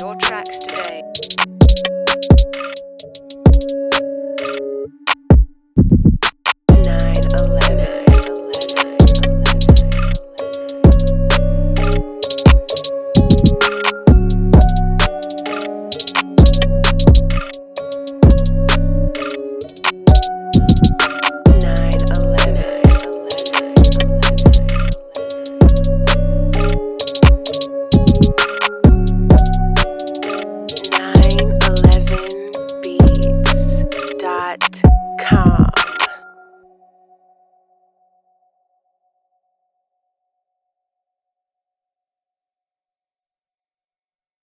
your tracks today.